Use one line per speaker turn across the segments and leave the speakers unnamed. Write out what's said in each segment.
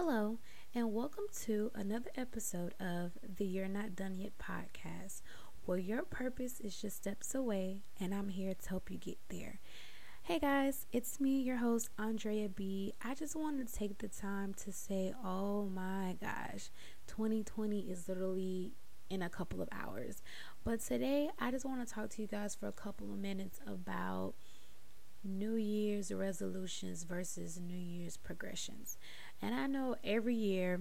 Hello, and welcome to another episode of the You're Not Done Yet podcast, where your purpose is just steps away, and I'm here to help you get there. Hey guys, it's me, your host, Andrea B. I just wanted to take the time to say, oh my gosh, 2020 is literally in a couple of hours. But today, I just want to talk to you guys for a couple of minutes about New Year's resolutions versus New Year's progressions. And I know every year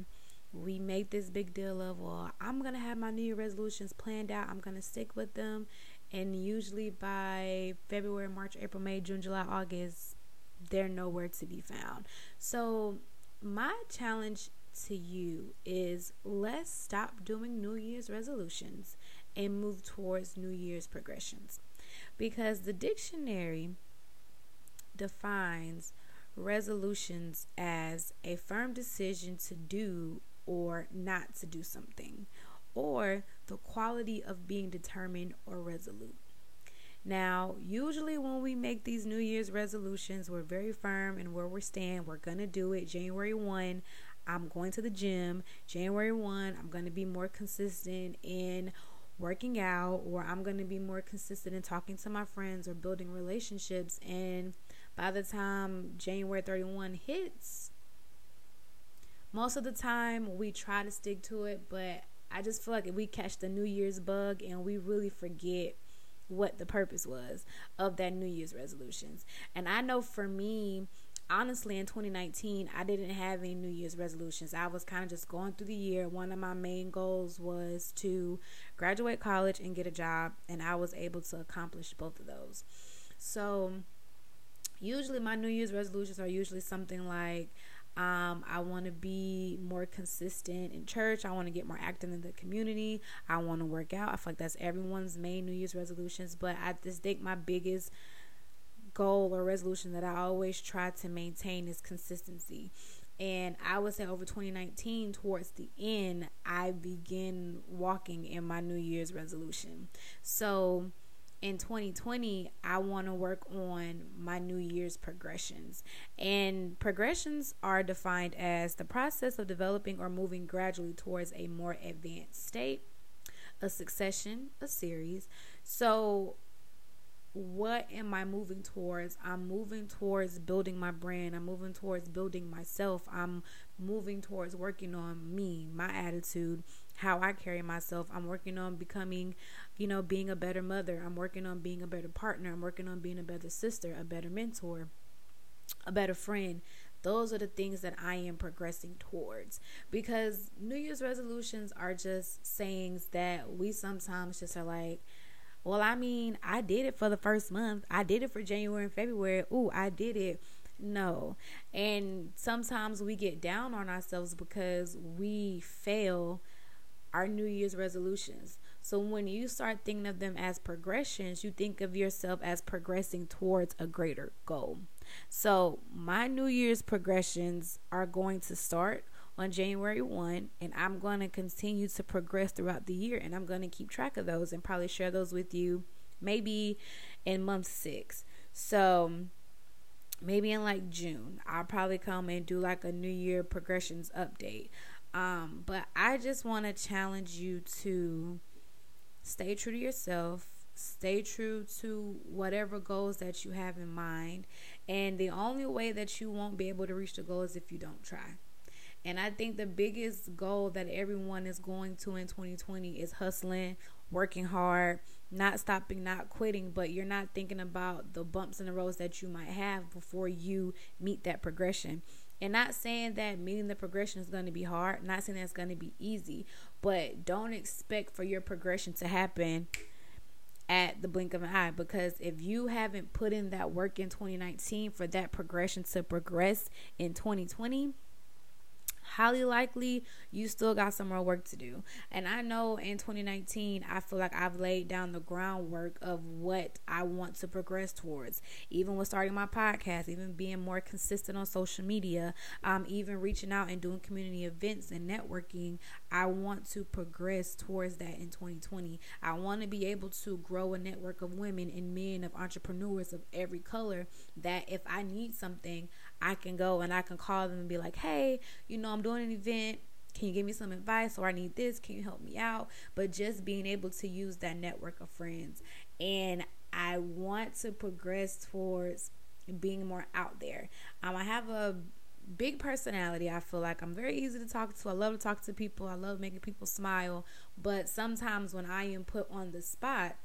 we make this big deal of, well, I'm going to have my New Year resolutions planned out. I'm going to stick with them. And usually by February, March, April, May, June, July, August, they're nowhere to be found. So, my challenge to you is let's stop doing New Year's resolutions and move towards New Year's progressions. Because the dictionary defines resolutions as a firm decision to do or not to do something, or the quality of being determined or resolute. Now, usually when we make these New Year's resolutions, we're very firm in where we're staying. We're going to do it January 1. I'm going to the gym. January 1, I'm going to be more consistent in working out, or I'm going to be more consistent in talking to my friends or building relationships. And by the time January 31 hits, most of the time we try to stick to it, but I just feel like if we catch the New Year's bug and we really forget what the purpose was of that New Year's resolutions. And I know for me, honestly, in 2019, I didn't have any New Year's resolutions. I was kind of just going through the year. One of my main goals was to graduate college and get a job, and I was able to accomplish both of those. So, usually my New Year's resolutions are usually something like um, I want to be more consistent in church. I want to get more active in the community. I want to work out. I feel like that's everyone's main New Year's resolutions. But I just think my biggest goal or resolution that I always try to maintain is consistency. And I would say over 2019, towards the end, I begin walking in my New Year's resolution. So, in 2020, I want to work on my New Year's progressions. And progressions are defined as the process of developing or moving gradually towards a more advanced state, a succession, a series. So, what am I moving towards? I'm moving towards building my brand. I'm moving towards building myself. I'm moving towards working on me, my attitude, how I carry myself. I'm working on becoming, you know, being a better mother. I'm working on being a better partner. I'm working on being a better sister, a better mentor, a better friend. Those are the things that I am progressing towards because New Year's resolutions are just sayings that we sometimes just are like, well, I mean, I did it for the first month. I did it for January and February. Ooh, I did it. No. And sometimes we get down on ourselves because we fail our New Year's resolutions. So when you start thinking of them as progressions, you think of yourself as progressing towards a greater goal. So my New Year's progressions are going to start on January 1 and I'm going to continue to progress throughout the year and I'm going to keep track of those and probably share those with you maybe in month 6. So maybe in like June, I'll probably come and do like a New Year progressions update. Um, but I just want to challenge you to stay true to yourself, stay true to whatever goals that you have in mind. And the only way that you won't be able to reach the goal is if you don't try. And I think the biggest goal that everyone is going to in 2020 is hustling, working hard, not stopping, not quitting, but you're not thinking about the bumps in the roads that you might have before you meet that progression. And not saying that meeting the progression is going to be hard, not saying that's going to be easy, but don't expect for your progression to happen at the blink of an eye because if you haven't put in that work in 2019 for that progression to progress in 2020, highly likely you still got some more work to do. And I know in 2019, I feel like I've laid down the groundwork of what I want to progress towards. Even with starting my podcast, even being more consistent on social media, um, even reaching out and doing community events and networking, I want to progress towards that in 2020. I want to be able to grow a network of women and men, of entrepreneurs of every color that if I need something, I can go and I can call them and be like, hey, you know, I'm doing an event. Can you give me some advice? Or I need this. Can you help me out? But just being able to use that network of friends. And I want to progress towards being more out there. Um, I have a big personality. I feel like I'm very easy to talk to. I love to talk to people. I love making people smile. But sometimes when I am put on the spot,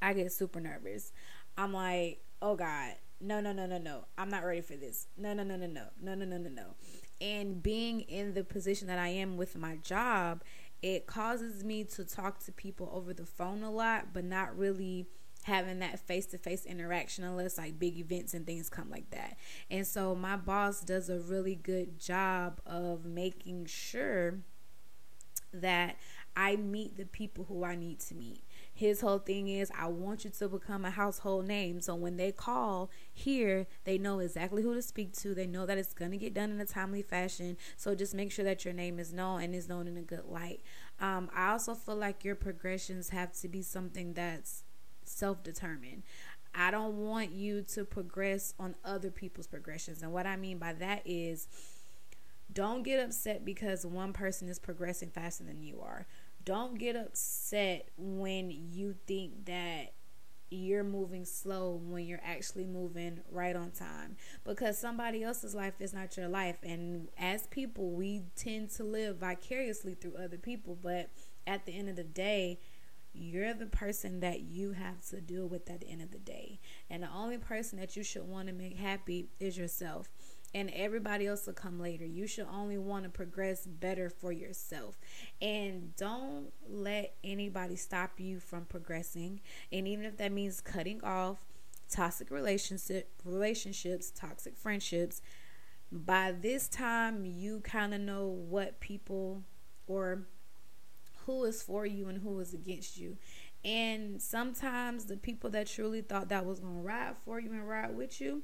I get super nervous. I'm like, oh God, no, no, no, no, no. I'm not ready for this. No, no, no, no, no, no, no, no, no, no. And being in the position that I am with my job, it causes me to talk to people over the phone a lot, but not really having that face to face interaction unless like big events and things come like that. And so my boss does a really good job of making sure that I meet the people who I need to meet. His whole thing is, I want you to become a household name. So when they call here, they know exactly who to speak to. They know that it's going to get done in a timely fashion. So just make sure that your name is known and is known in a good light. Um, I also feel like your progressions have to be something that's self determined. I don't want you to progress on other people's progressions. And what I mean by that is don't get upset because one person is progressing faster than you are. Don't get upset when you think that you're moving slow when you're actually moving right on time because somebody else's life is not your life and as people we tend to live vicariously through other people but at the end of the day you're the person that you have to deal with at the end of the day. And the only person that you should want to make happy is yourself. And everybody else will come later. You should only want to progress better for yourself. And don't let anybody stop you from progressing. And even if that means cutting off toxic relationship relationships, toxic friendships, by this time you kind of know what people or who is for you and who is against you. And sometimes the people that truly thought that was going to ride for you and ride with you,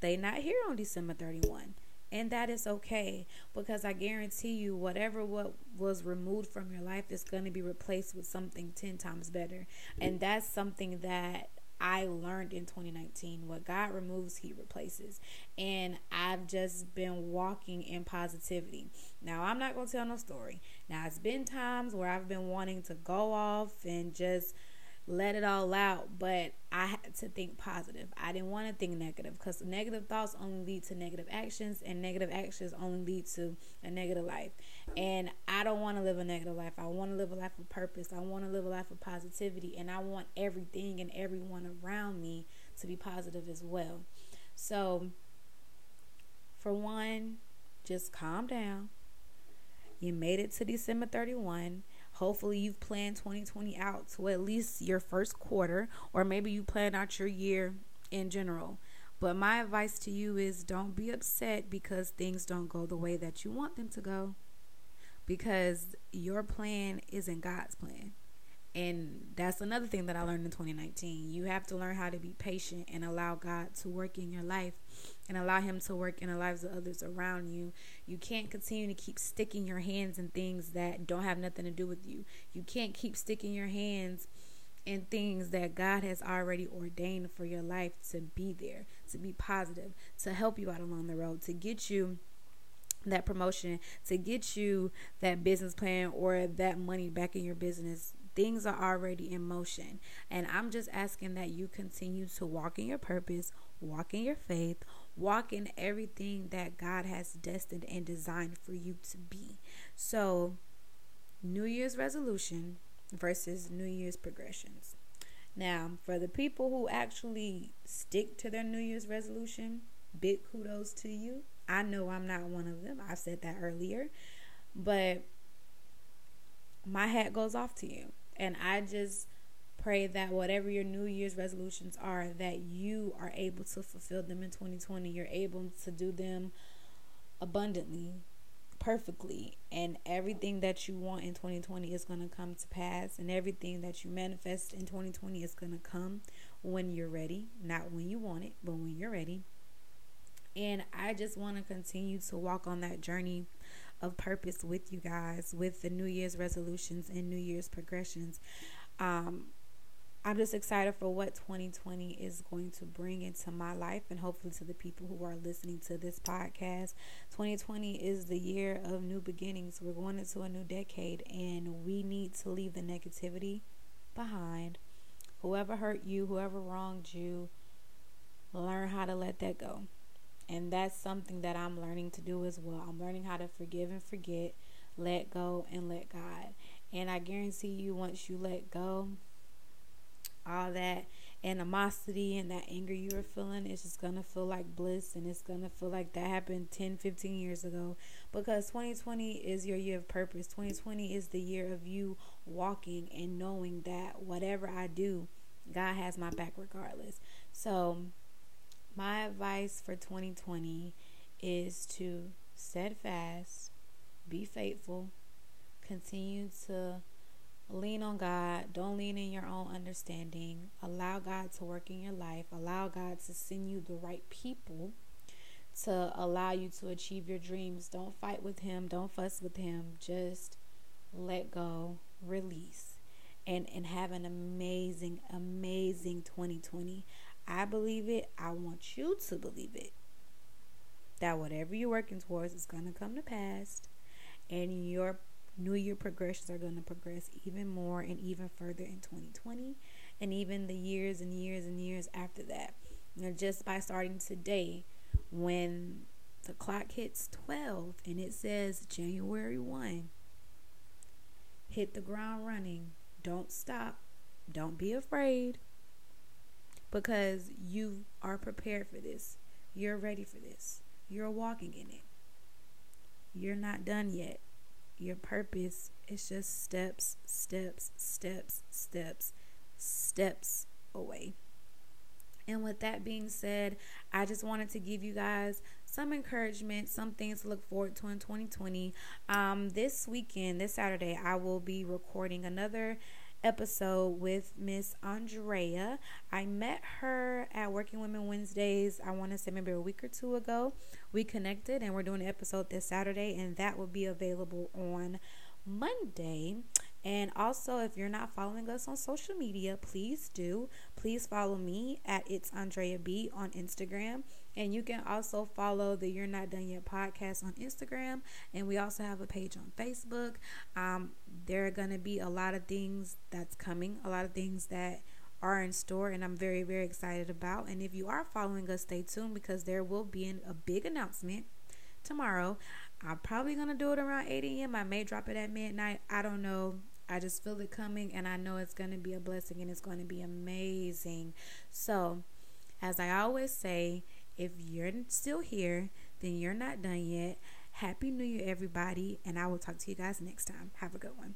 they not here on December 31. And that is okay because I guarantee you whatever what was removed from your life is going to be replaced with something 10 times better. And that's something that I learned in 2019. What God removes, He replaces. And I've just been walking in positivity. Now, I'm not going to tell no story. Now, it's been times where I've been wanting to go off and just let it all out, but I had to think positive. I didn't want to think negative because negative thoughts only lead to negative actions, and negative actions only lead to a negative life. And I don't want to live a negative life. I want to live a life of purpose. I want to live a life of positivity, and I want everything and everyone around me to be positive as well. So, for one, just calm down. You made it to December 31 Hopefully, you've planned 2020 out to at least your first quarter, or maybe you plan out your year in general. But my advice to you is don't be upset because things don't go the way that you want them to go. Because your plan isn't God's plan. And that's another thing that I learned in 2019. You have to learn how to be patient and allow God to work in your life and allow Him to work in the lives of others around you. You can't continue to keep sticking your hands in things that don't have nothing to do with you. You can't keep sticking your hands in things that God has already ordained for your life to be there, to be positive, to help you out along the road, to get you that promotion, to get you that business plan or that money back in your business things are already in motion. And I'm just asking that you continue to walk in your purpose, walk in your faith, walk in everything that God has destined and designed for you to be. So, New Year's resolution versus New Year's progressions. Now, for the people who actually stick to their New Year's resolution, big kudos to you. I know I'm not one of them. I said that earlier. But my hat goes off to you. And I just pray that whatever your New Year's resolutions are, that you are able to fulfill them in 2020. You're able to do them abundantly, perfectly, and everything that you want in 2020 is going to come to pass, and everything that you manifest in 2020 is going to come when you're ready, not when you want it, but when you're ready. And I just want to continue to walk on that journey of purpose with you guys with the New Year's resolutions and New Year's progressions. Um, I'm just excited for what 2020 is going to bring into my life and hopefully to the people who are listening to this podcast. 2020 is the year of new beginnings. We're going into a new decade and we need to leave the negativity behind. Whoever hurt you, whoever wronged you, learn how to let that go. And that's something that I'm learning to do as well. I'm learning how to forgive and forget, let go and let God. And I guarantee you, once you let go, all that animosity and that anger you were feeling it's just gonna feel like bliss and it's gonna feel like that happened 10 15 years ago because 2020 is your year of purpose 2020 is the year of you walking and knowing that whatever i do god has my back regardless so my advice for 2020 is to steadfast be faithful continue to lean on God. Don't lean in your own understanding. Allow God to work in your life. Allow God to send you the right people to allow you to achieve your dreams. Don't fight with Him. Don't fuss with Him. Just let go, release, and, and have an amazing, amazing 2020. I believe it. I want you to believe it. That whatever you're working towards is going to come to pass and your New Year progressions are going to progress even more and even further in 2020 and even the years and years and years after that. You know, just by starting today, when the clock hits 12 and it says January 1, hit the ground running. Don't stop. Don't be afraid because you are prepared for this. You're ready for this. You're walking in it. You're not done yet. Your purpose is just steps, steps, steps, steps, steps away. And with that being said, I just wanted to give you guys some encouragement, some things to look forward to in 2020. Um, this weekend, this Saturday, I will be recording another episode with Miss Andrea. I met her at Working Women Wednesdays, I want to say maybe a week or two ago. We connected and we're doing an episode this Saturday, and that will be available on Monday. And also, if you're not following us on social media, please do. Please follow me at It's Andrea B on Instagram. And you can also follow the You're Not Done Yet podcast on Instagram. And we also have a page on Facebook. Um, there are going to be a lot of things that's coming, a lot of things that are in store, and I'm very, very excited about. And if you are following us, stay tuned because there will be an, a big announcement tomorrow. I'm probably going to do it around 8 a.m. I may drop it at midnight. I don't know. I just feel it coming, and I know it's going to be a blessing and it's going to be amazing. So, as I always say, if you're still here, then you're not done yet. Happy New Year, everybody, and I will talk to you guys next time. Have a good one.